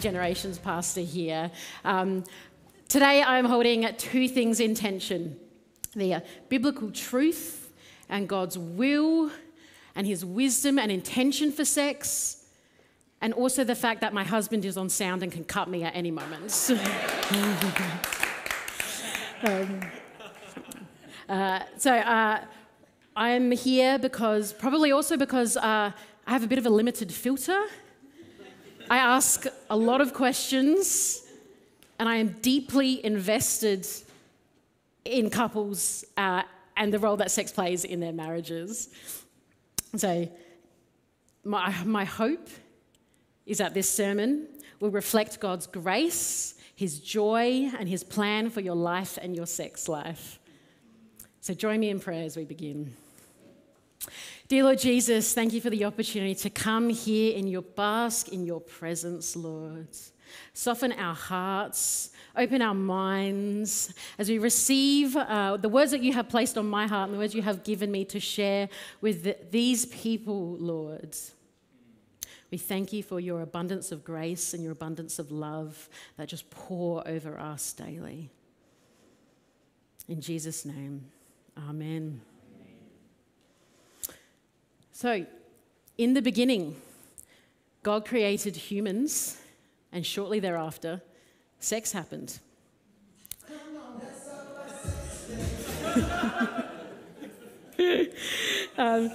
Generations Pastor here. Um, today I'm holding two things in tension the uh, biblical truth and God's will and his wisdom and intention for sex, and also the fact that my husband is on sound and can cut me at any moment. Um, uh, so, uh, I'm here because, probably also because uh, I have a bit of a limited filter. I ask a lot of questions, and I am deeply invested in couples uh, and the role that sex plays in their marriages. So, my, my hope is that this sermon will reflect God's grace, His joy, and His plan for your life and your sex life. So, join me in prayer as we begin. Dear Lord Jesus, thank you for the opportunity to come here in your bask in your presence, Lord. Soften our hearts, open our minds as we receive uh, the words that you have placed on my heart and the words you have given me to share with the, these people, Lord. We thank you for your abundance of grace and your abundance of love that just pour over us daily. In Jesus' name, amen. So, in the beginning, God created humans, and shortly thereafter, sex happened. um,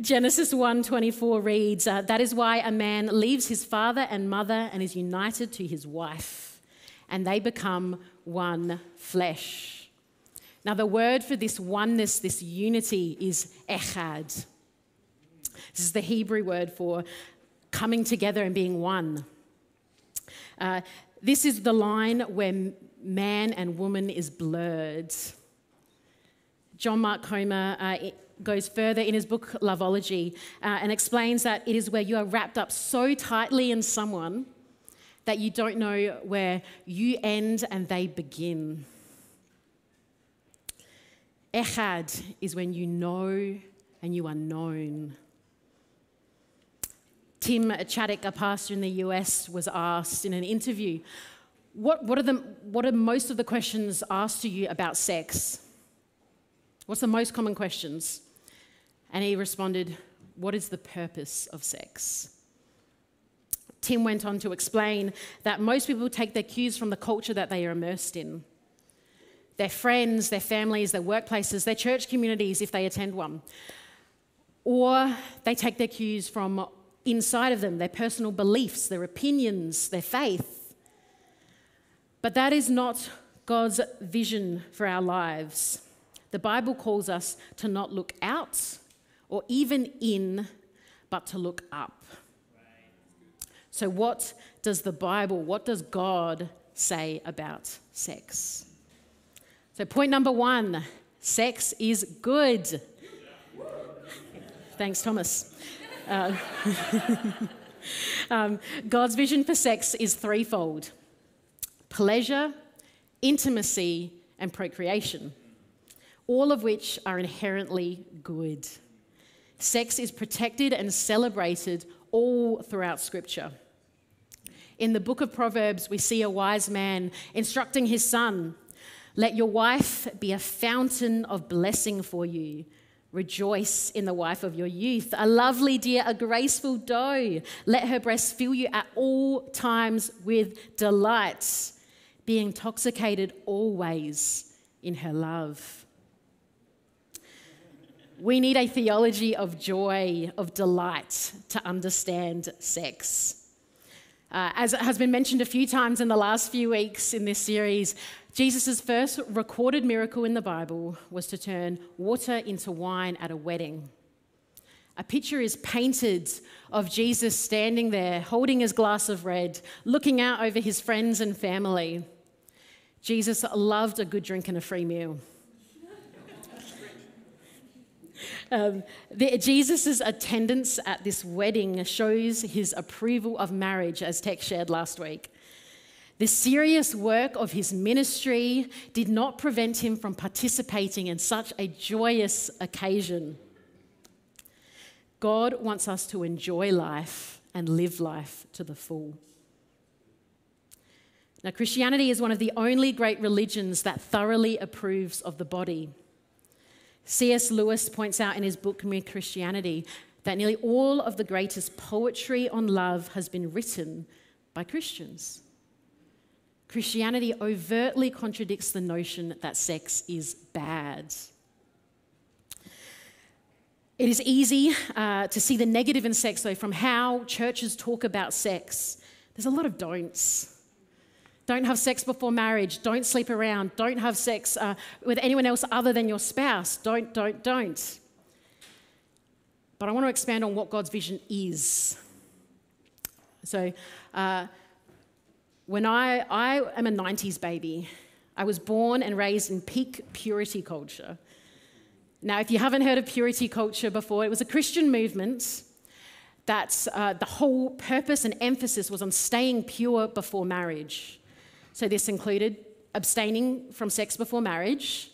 Genesis 1:24 reads, uh, "That is why a man leaves his father and mother and is united to his wife, and they become one flesh." Now, the word for this oneness, this unity, is echad. This is the Hebrew word for coming together and being one. Uh, this is the line where man and woman is blurred. John Mark Comer uh, goes further in his book Loveology uh, and explains that it is where you are wrapped up so tightly in someone that you don't know where you end and they begin. Echad is when you know and you are known. Tim Chaddick, a pastor in the US, was asked in an interview, what, what, are the, what are most of the questions asked to you about sex? What's the most common questions? And he responded, What is the purpose of sex? Tim went on to explain that most people take their cues from the culture that they are immersed in their friends, their families, their workplaces, their church communities, if they attend one. Or they take their cues from inside of them, their personal beliefs, their opinions, their faith. But that is not God's vision for our lives. The Bible calls us to not look out or even in, but to look up. So, what does the Bible, what does God say about sex? So, point number one sex is good. Thanks, Thomas. Uh, um, God's vision for sex is threefold pleasure, intimacy, and procreation, all of which are inherently good. Sex is protected and celebrated all throughout Scripture. In the book of Proverbs, we see a wise man instructing his son Let your wife be a fountain of blessing for you. Rejoice in the wife of your youth, a lovely deer, a graceful doe. Let her breast fill you at all times with delight, be intoxicated always in her love. We need a theology of joy, of delight to understand sex. Uh, as has been mentioned a few times in the last few weeks in this series, Jesus' first recorded miracle in the Bible was to turn water into wine at a wedding. a picture is painted of Jesus standing there, holding his glass of red, looking out over his friends and family. Jesus loved a good drink and a free meal. Um, Jesus' attendance at this wedding shows his approval of marriage, as Tech shared last week. The serious work of his ministry did not prevent him from participating in such a joyous occasion. God wants us to enjoy life and live life to the full. Now, Christianity is one of the only great religions that thoroughly approves of the body. C.S. Lewis points out in his book, Mere Christianity, that nearly all of the greatest poetry on love has been written by Christians. Christianity overtly contradicts the notion that sex is bad. It is easy uh, to see the negative in sex, though, from how churches talk about sex. There's a lot of don'ts. Don't have sex before marriage. Don't sleep around. Don't have sex uh, with anyone else other than your spouse. Don't, don't, don't. But I want to expand on what God's vision is. So, uh, when I, I am a 90s baby, I was born and raised in peak purity culture. Now, if you haven't heard of purity culture before, it was a Christian movement that uh, the whole purpose and emphasis was on staying pure before marriage. So this included abstaining from sex before marriage,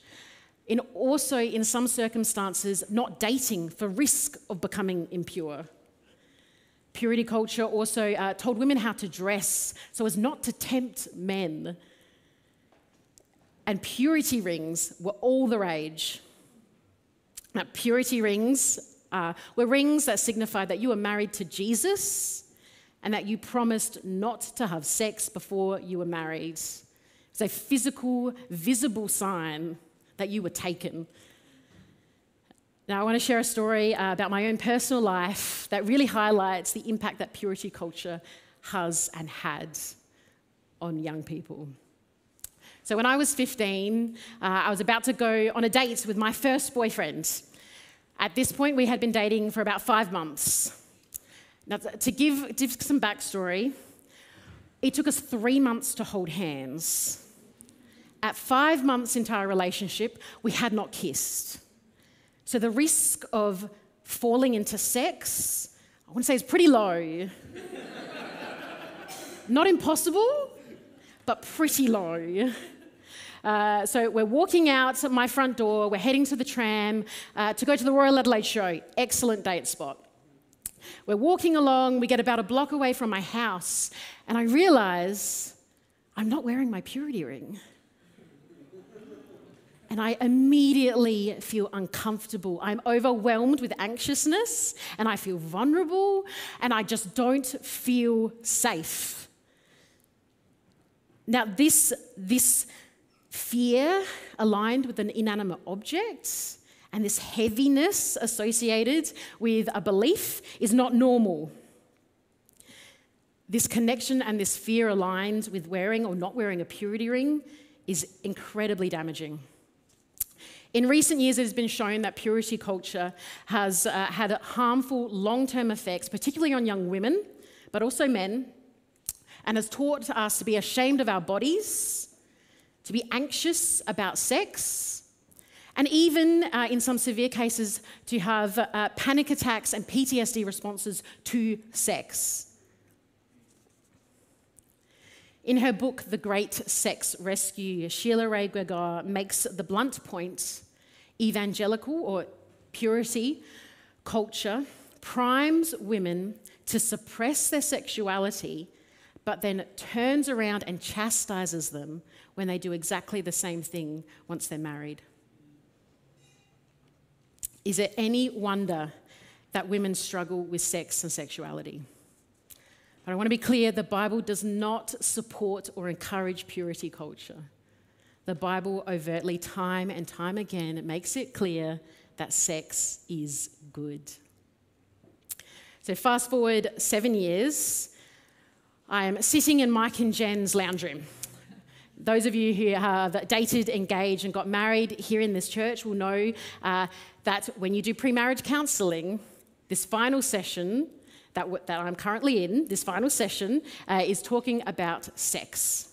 in also, in some circumstances, not dating for risk of becoming impure. Purity culture also uh, told women how to dress so as not to tempt men. And purity rings were all the rage. Now, purity rings uh, were rings that signified that you were married to Jesus and that you promised not to have sex before you were married. It's a physical, visible sign that you were taken. Now, I want to share a story uh, about my own personal life that really highlights the impact that purity culture has and had on young people. So, when I was 15, uh, I was about to go on a date with my first boyfriend. At this point, we had been dating for about five months. Now, to give, give some backstory, it took us three months to hold hands. At five months into our relationship, we had not kissed. So the risk of falling into sex, I want to say, is pretty low. not impossible, but pretty low. Uh, so we're walking out my front door, we're heading to the tram uh, to go to the Royal Adelaide show. Excellent date spot. We're walking along, we get about a block away from my house, and I realize I'm not wearing my purity ring. And I immediately feel uncomfortable. I'm overwhelmed with anxiousness and I feel vulnerable and I just don't feel safe. Now, this, this fear aligned with an inanimate object and this heaviness associated with a belief is not normal. This connection and this fear aligned with wearing or not wearing a purity ring is incredibly damaging. In recent years, it has been shown that purity culture has uh, had harmful long term effects, particularly on young women, but also men, and has taught us to be ashamed of our bodies, to be anxious about sex, and even uh, in some severe cases, to have uh, panic attacks and PTSD responses to sex. In her book, The Great Sex Rescue, Sheila Wray Gregoire makes the blunt point evangelical or purity culture primes women to suppress their sexuality, but then turns around and chastises them when they do exactly the same thing once they're married. Is it any wonder that women struggle with sex and sexuality? But I want to be clear the Bible does not support or encourage purity culture. The Bible overtly, time and time again, makes it clear that sex is good. So, fast forward seven years, I am sitting in Mike and Jen's lounge room. Those of you who have dated, engaged, and got married here in this church will know uh, that when you do pre marriage counselling, This final session that, that I'm currently in, this final session, uh, is talking about sex.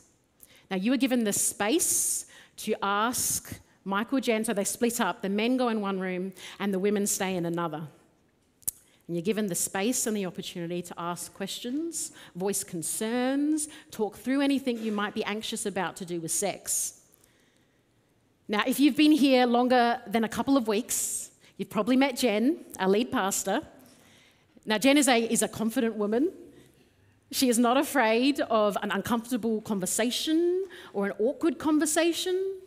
Now, you were given the space to ask Mike and Jen, so they split up. The men go in one room and the women stay in another. And you're given the space and the opportunity to ask questions, voice concerns, talk through anything you might be anxious about to do with sex. Now, if you've been here longer than a couple of weeks, you've probably met Jen, our lead pastor. Now, Jen is a, is a confident woman. She is not afraid of an uncomfortable conversation or an awkward conversation.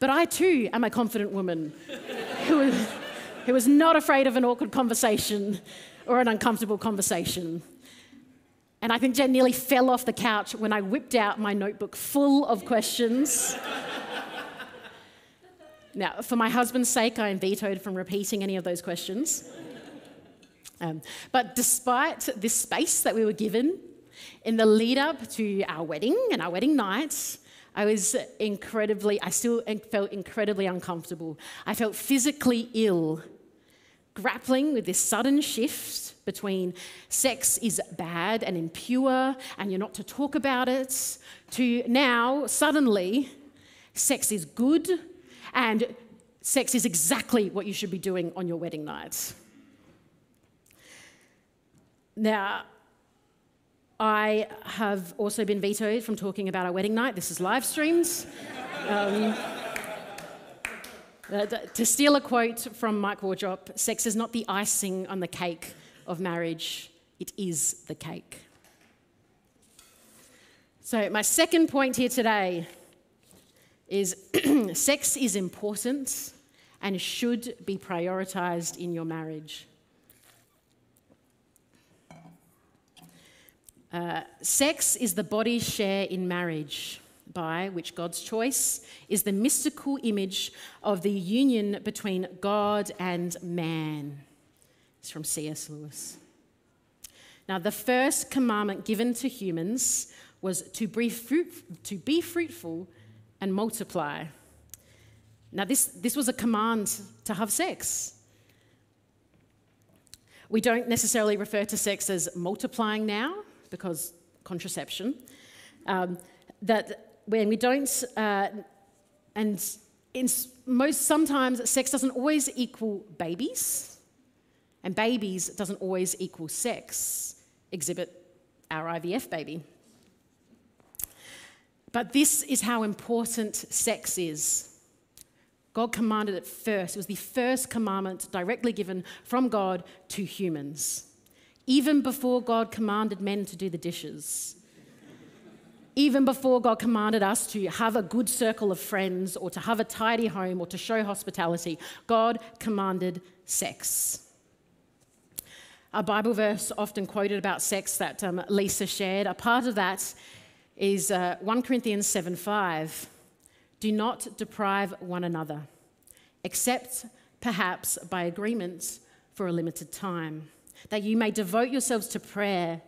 But I too am a confident woman who, is, who is not afraid of an awkward conversation or an uncomfortable conversation. And I think Jen nearly fell off the couch when I whipped out my notebook full of questions. Now, for my husband's sake, I am vetoed from repeating any of those questions. Um, but despite this space that we were given in the lead up to our wedding and our wedding night, I was incredibly, I still felt incredibly uncomfortable. I felt physically ill, grappling with this sudden shift between sex is bad and impure and you're not to talk about it, to now, suddenly, sex is good and sex is exactly what you should be doing on your wedding night. Now, I have also been vetoed from talking about our wedding night. This is live streams. Um, uh, to steal a quote from Mike Wardrop, sex is not the icing on the cake of marriage, it is the cake. So, my second point here today is sex is important and should be prioritized in your marriage. Uh, sex is the body's share in marriage, by which God's choice is the mystical image of the union between God and man. It's from C.S. Lewis. Now, the first commandment given to humans was to be, fruit, to be fruitful and multiply. Now, this, this was a command to have sex. We don't necessarily refer to sex as multiplying now because contraception, um, that when we don't, uh, and in most sometimes sex doesn't always equal babies, and babies doesn't always equal sex. Exhibit our IVF baby. But this is how important sex is. God commanded it first. It was the first commandment directly given from God to humans even before God commanded men to do the dishes. Even before God commanded us to have a good circle of friends or to have a tidy home or to show hospitality, God commanded sex. A Bible verse often quoted about sex that um, Lisa shared, a part of that is uh, 1 Corinthians 7 5. Do not deprive one another, except perhaps by agreement for a limited time that you may devote yourselves to prayer,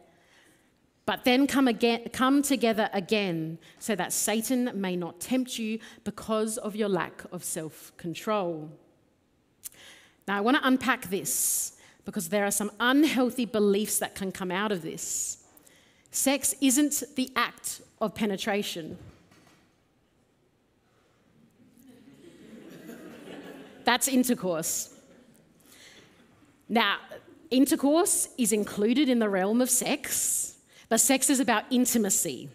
but then come, again, come together again so that Satan may not tempt you because of your lack of self control. Now, I want to unpack this because there are some unhealthy beliefs that can come out of this. Sex isn't the act of penetration. That's intercourse. Now, Intercourse is included in the realm of sex, but sex is about intimacy.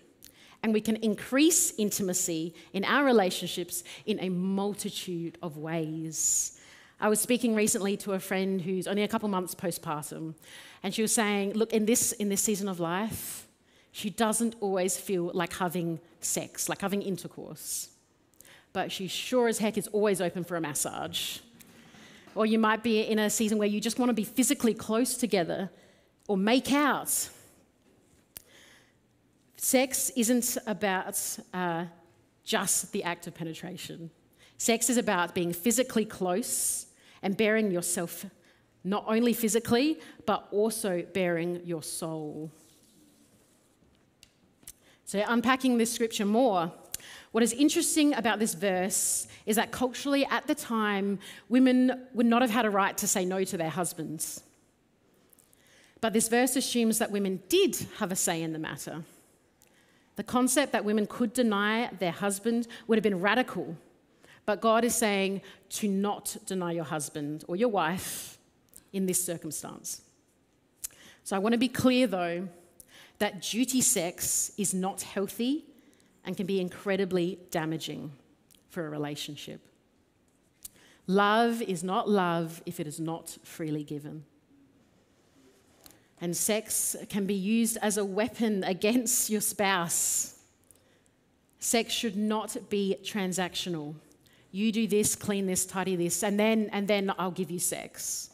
And we can increase intimacy in our relationships in a multitude of ways. I was speaking recently to a friend who's only a couple months postpartum, and she was saying, Look, in this, in this season of life, she doesn't always feel like having sex, like having intercourse. But she sure as heck is always open for a massage. Or you might be in a season where you just want to be physically close together or make out. Sex isn't about uh, just the act of penetration. Sex is about being physically close and bearing yourself, not only physically, but also bearing your soul. So, unpacking this scripture more, what is interesting about this verse is that culturally at the time, women would not have had a right to say no to their husbands. But this verse assumes that women did have a say in the matter. The concept that women could deny their husband would have been radical. But God is saying to not deny your husband or your wife in this circumstance. So I want to be clear though that duty sex is not healthy and can be incredibly damaging for a relationship. Love is not love if it is not freely given. And sex can be used as a weapon against your spouse. Sex should not be transactional. You do this, clean this, tidy this, and then, and then I'll give you sex.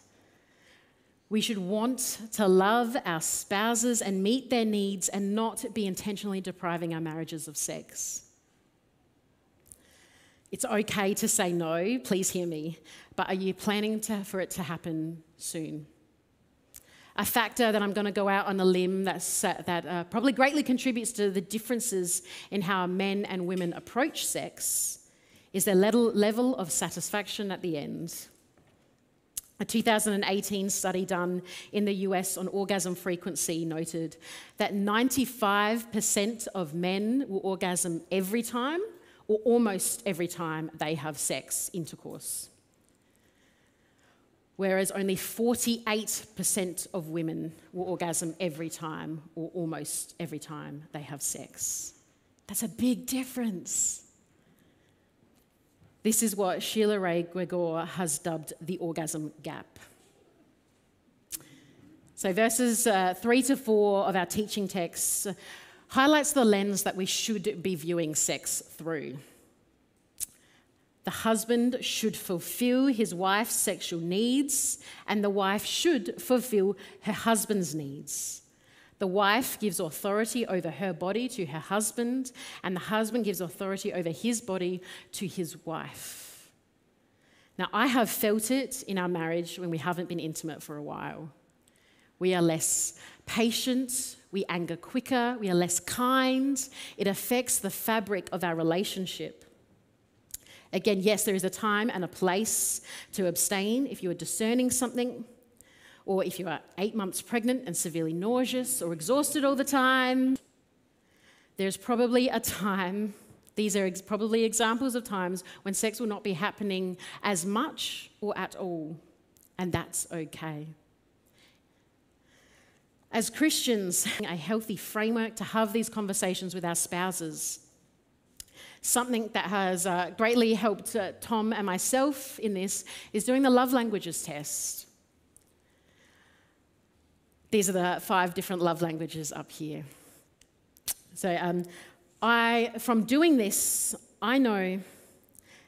We should want to love our spouses and meet their needs and not be intentionally depriving our marriages of sex. It's okay to say no, please hear me, but are you planning to, for it to happen soon? A factor that I'm going to go out on a limb that's, uh, that uh, probably greatly contributes to the differences in how men and women approach sex is their level of satisfaction at the end. A 2018 study done in the US on orgasm frequency noted that 95% of men will orgasm every time or almost every time they have sex intercourse. Whereas only 48% of women will orgasm every time or almost every time they have sex. That's a big difference. This is what Sheila Wray Gregoire has dubbed the orgasm gap. So, verses uh, three to four of our teaching texts highlights the lens that we should be viewing sex through. The husband should fulfill his wife's sexual needs, and the wife should fulfill her husband's needs. The wife gives authority over her body to her husband, and the husband gives authority over his body to his wife. Now, I have felt it in our marriage when we haven't been intimate for a while. We are less patient, we anger quicker, we are less kind. It affects the fabric of our relationship. Again, yes, there is a time and a place to abstain if you are discerning something or if you are eight months pregnant and severely nauseous or exhausted all the time, there's probably a time, these are ex- probably examples of times when sex will not be happening as much or at all, and that's okay. As Christians, a healthy framework to have these conversations with our spouses. Something that has uh, greatly helped uh, Tom and myself in this is doing the love languages test. These are the five different love languages up here. So, um, I, from doing this, I know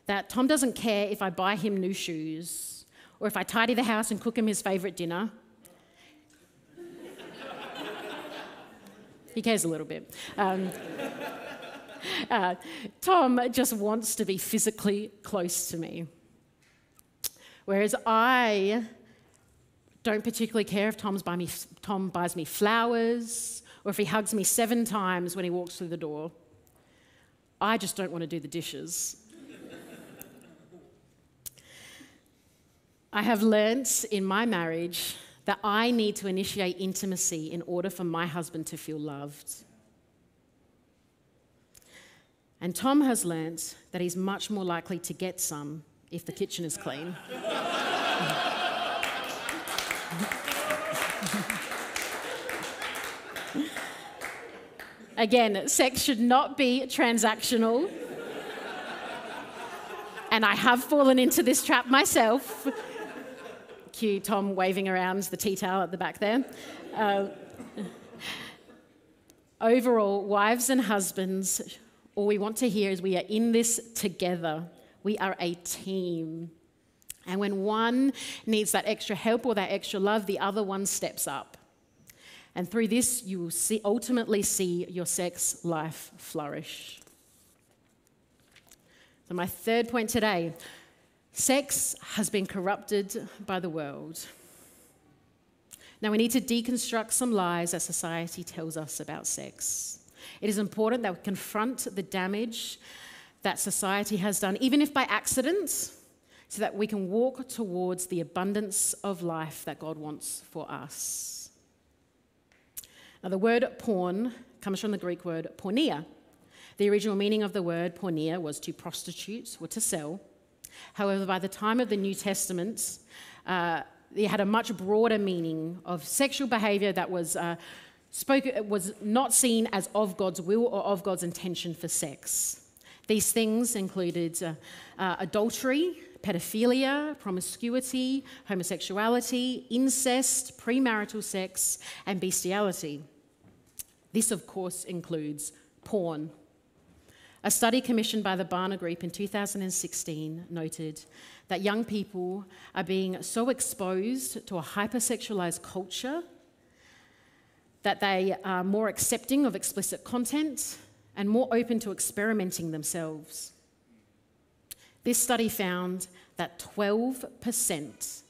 that Tom doesn't care if I buy him new shoes or if I tidy the house and cook him his favourite dinner. he cares a little bit. Um, uh, Tom just wants to be physically close to me. Whereas I don't particularly care if Tom's buy me, Tom buys me flowers or if he hugs me seven times when he walks through the door. I just don't want to do the dishes. I have learnt in my marriage that I need to initiate intimacy in order for my husband to feel loved. And Tom has learnt that he's much more likely to get some if the kitchen is clean. Again, sex should not be transactional. and I have fallen into this trap myself. Cue Tom waving around the tea towel at the back there. Uh, overall, wives and husbands, all we want to hear is we are in this together. We are a team. And when one needs that extra help or that extra love, the other one steps up. And through this, you will see, ultimately see your sex life flourish. So, my third point today sex has been corrupted by the world. Now, we need to deconstruct some lies that society tells us about sex. It is important that we confront the damage that society has done, even if by accident, so that we can walk towards the abundance of life that God wants for us. Now, the word porn comes from the Greek word porneia. The original meaning of the word porneia was to prostitute or to sell. However, by the time of the New Testament, uh, it had a much broader meaning of sexual behavior that was, uh, spoke, was not seen as of God's will or of God's intention for sex. These things included uh, uh, adultery, pedophilia, promiscuity, homosexuality, incest, premarital sex, and bestiality. This, of course, includes porn. A study commissioned by the Barna Group in 2016 noted that young people are being so exposed to a hypersexualized culture that they are more accepting of explicit content and more open to experimenting themselves. This study found that 12%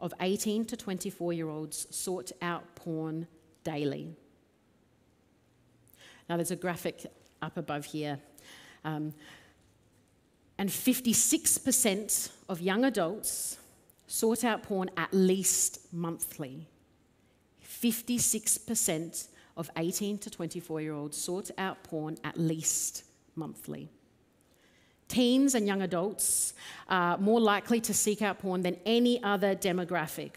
of 18 to 24 year olds sought out porn daily. Now, there's a graphic up above here. Um, and 56% of young adults sought out porn at least monthly. 56% of 18 to 24 year olds sought out porn at least monthly. Teens and young adults are more likely to seek out porn than any other demographic.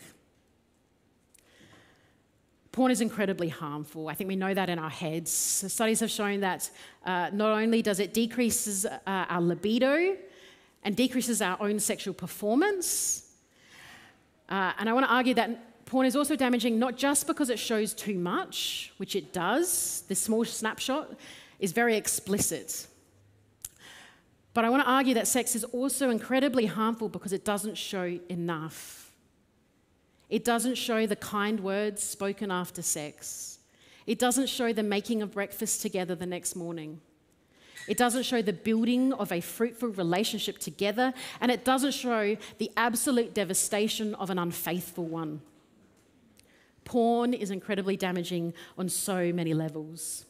Porn is incredibly harmful. I think we know that in our heads. Studies have shown that uh, not only does it decreases uh, our libido and decreases our own sexual performance, uh, and I want to argue that porn is also damaging not just because it shows too much, which it does. This small snapshot is very explicit. But I want to argue that sex is also incredibly harmful because it doesn't show enough. It doesn't show the kind words spoken after sex. It doesn't show the making of breakfast together the next morning. It doesn't show the building of a fruitful relationship together, and it doesn't show the absolute devastation of an unfaithful one. Porn is incredibly damaging on so many levels.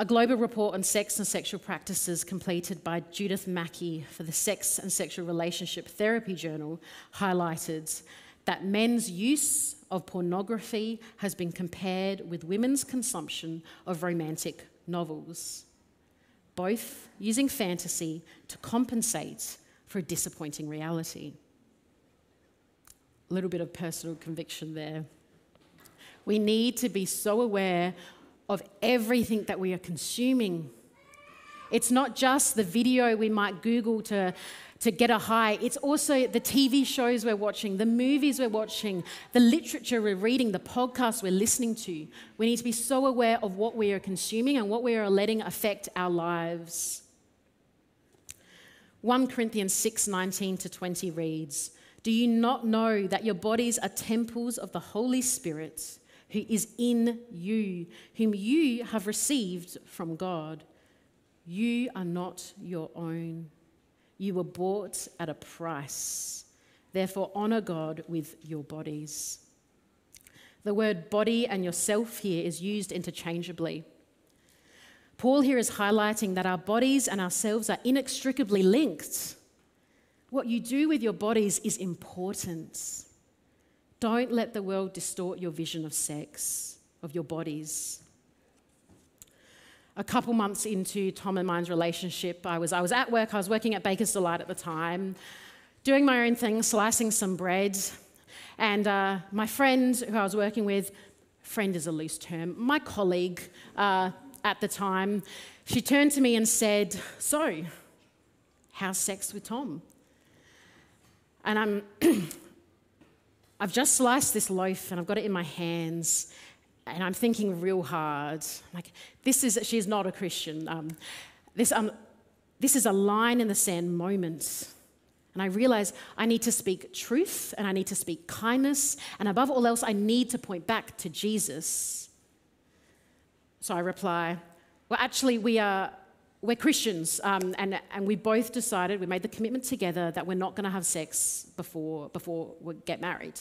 A global report on sex and sexual practices completed by Judith Mackay for the Sex and Sexual Relationship Therapy Journal highlighted that men's use of pornography has been compared with women's consumption of romantic novels, both using fantasy to compensate for a disappointing reality. A little bit of personal conviction there. We need to be so aware of everything that we are consuming. It's not just the video we might Google to to get a high. It's also the TV shows we're watching, the movies we're watching, the literature we're reading, the podcasts we're listening to. We need to be so aware of what we are consuming and what we are letting affect our lives. 1 Corinthians 6 19 to 20 reads, Do you not know that your bodies are temples of the Holy Spirit who is in you, whom you have received from God? You are not your own. You were bought at a price. Therefore, honor God with your bodies. The word body and yourself here is used interchangeably. Paul here is highlighting that our bodies and ourselves are inextricably linked. What you do with your bodies is important. Don't let the world distort your vision of sex, of your bodies a couple months into Tom and mine's relationship, I was, I was at work, I was working at Baker's Delight at the time, doing my own thing, slicing some bread. And uh, my friend who I was working with, friend is a loose term, my colleague uh, at the time, she turned to me and said, So, how's sex with Tom? And I'm, I've just sliced this loaf and I've got it in my hands and I'm thinking real hard. Like, this is, she's not a Christian. Um, this, um, this is a line in the sand moment. And I realize I need to speak truth and I need to speak kindness. And above all else, I need to point back to Jesus. So I reply, Well, actually, we are. We're Christians, um, and, and we both decided, we made the commitment together that we're not going to have sex before, before we get married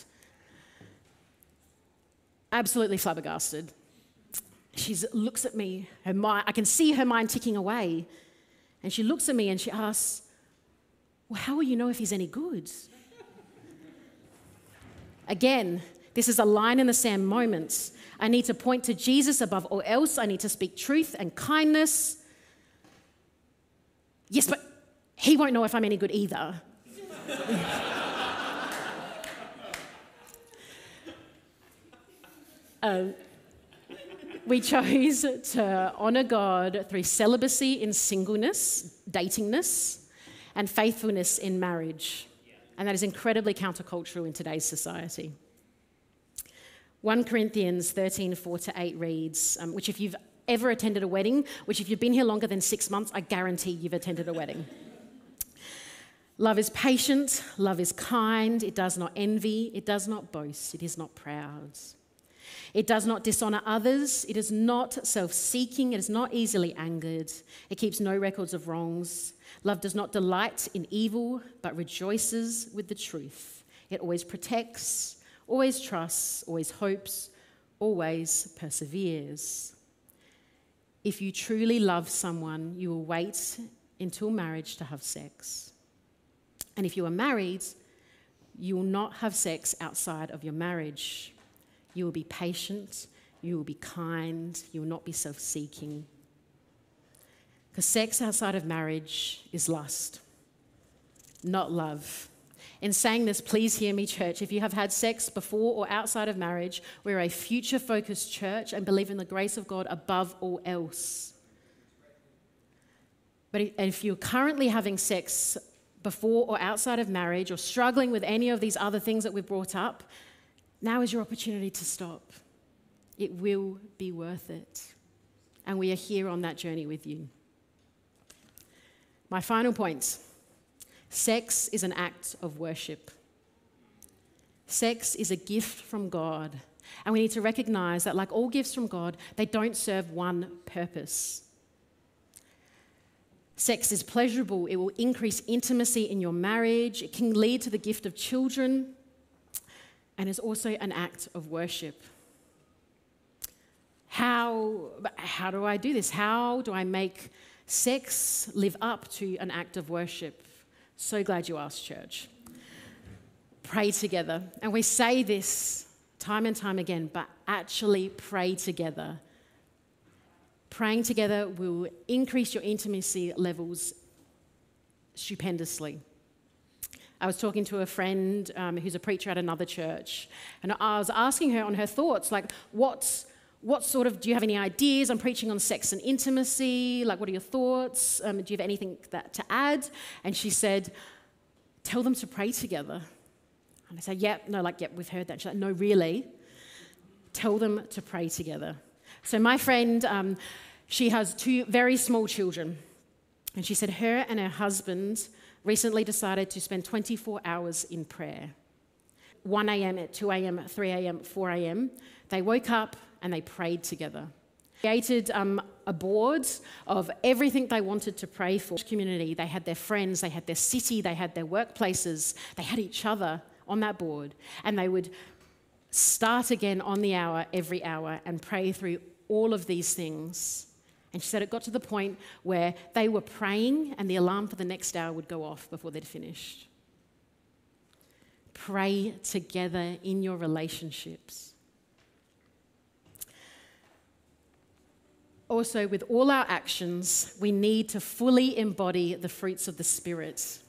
absolutely flabbergasted. She looks at me, her mind, I can see her mind ticking away. And she looks at me and she asks, Well, how will you know if he's any good? Again, This is a line in the sand moment. I need to point to Jesus above all else. I need to speak truth and kindness. Yes, but he won't know if I'm any good either. um, we chose to honor God through celibacy in singleness, datingness, and faithfulness in marriage. And that is incredibly countercultural in today's society. 1 Corinthians 13, 4 to 8 reads, um, which if you've ever attended a wedding, which if you've been here longer than six months, I guarantee you've attended a wedding. love is patient, love is kind, it does not envy, it does not boast, it is not proud. It does not dishonor others. It is not self seeking. It is not easily angered. It keeps no records of wrongs. Love does not delight in evil, but rejoices with the truth. It always protects, always trusts, always hopes, always perseveres. If you truly love someone, you will wait until marriage to have sex. And if you are married, you will not have sex outside of your marriage. You will be patient, you will be kind, you will not be self seeking. Because sex outside of marriage is lust, not love. In saying this, please hear me, church. If you have had sex before or outside of marriage, we're a future focused church and believe in the grace of God above all else. But if you're currently having sex before or outside of marriage or struggling with any of these other things that we've brought up, now is your opportunity to stop. It will be worth it. And we are here on that journey with you. My final point sex is an act of worship. Sex is a gift from God. And we need to recognize that, like all gifts from God, they don't serve one purpose. Sex is pleasurable, it will increase intimacy in your marriage, it can lead to the gift of children, and is also an act of worship. How, how do I do this? How do I make sex live up to an act of worship? So glad you asked, church. Pray together. And we say this time and time again, but actually pray together. Praying together will increase your intimacy levels stupendously. I was talking to a friend um, who's a preacher at another church, and I was asking her on her thoughts, like, what's what sort of do you have any ideas? I'm preaching on sex and intimacy. Like, what are your thoughts? Um, do you have anything that, to add? And she said, Tell them to pray together. And I said, Yep, no, like, yep, we've heard that. She's like, No, really? Tell them to pray together. So, my friend, um, she has two very small children. And she said, Her and her husband recently decided to spend 24 hours in prayer 1 a.m., at 2 a.m., 3 a.m., 4 a.m. They woke up and they prayed together. Created um, a board of everything they wanted to pray for. Community, they had their friends, they had their city, they had their workplaces, they had each other on that board, and they would start again on the hour every hour and pray through all of these things and she said it got to the point where they were praying and the alarm for the next hour would go off before they'd finished. Pray together in your relationships. Also, with all our actions, we need to fully embody the fruits of the Spirit.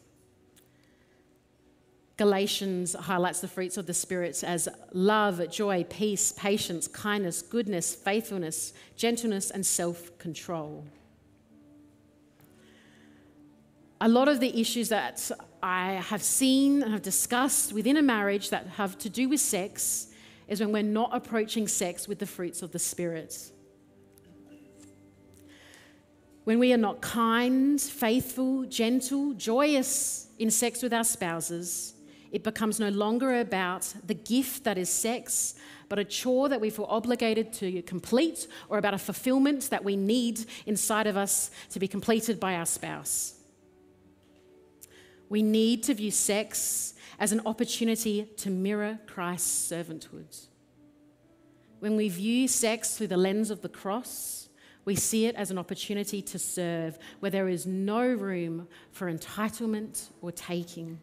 Galatians highlights the fruits of the Spirit as love, joy, peace, patience, kindness, goodness, faithfulness, gentleness, and self control. A lot of the issues that I have seen and have discussed within a marriage that have to do with sex is when we're not approaching sex with the fruits of the Spirit. When we are not kind, faithful, gentle, joyous in sex with our spouses, it becomes no longer about the gift that is sex, but a chore that we feel obligated to complete or about a fulfillment that we need inside of us to be completed by our spouse. We need to view sex as an opportunity to mirror Christ's servanthood. When we view sex through the lens of the cross, we see it as an opportunity to serve where there is no room for entitlement or taking.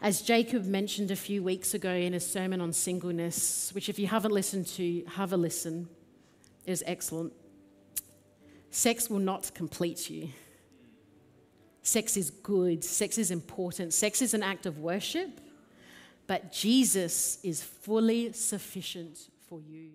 As Jacob mentioned a few weeks ago in a sermon on singleness, which if you haven't listened to, have a listen. It is excellent. Sex will not complete you. Sex is good, sex is important, sex is an act of worship, but Jesus is fully sufficient for you.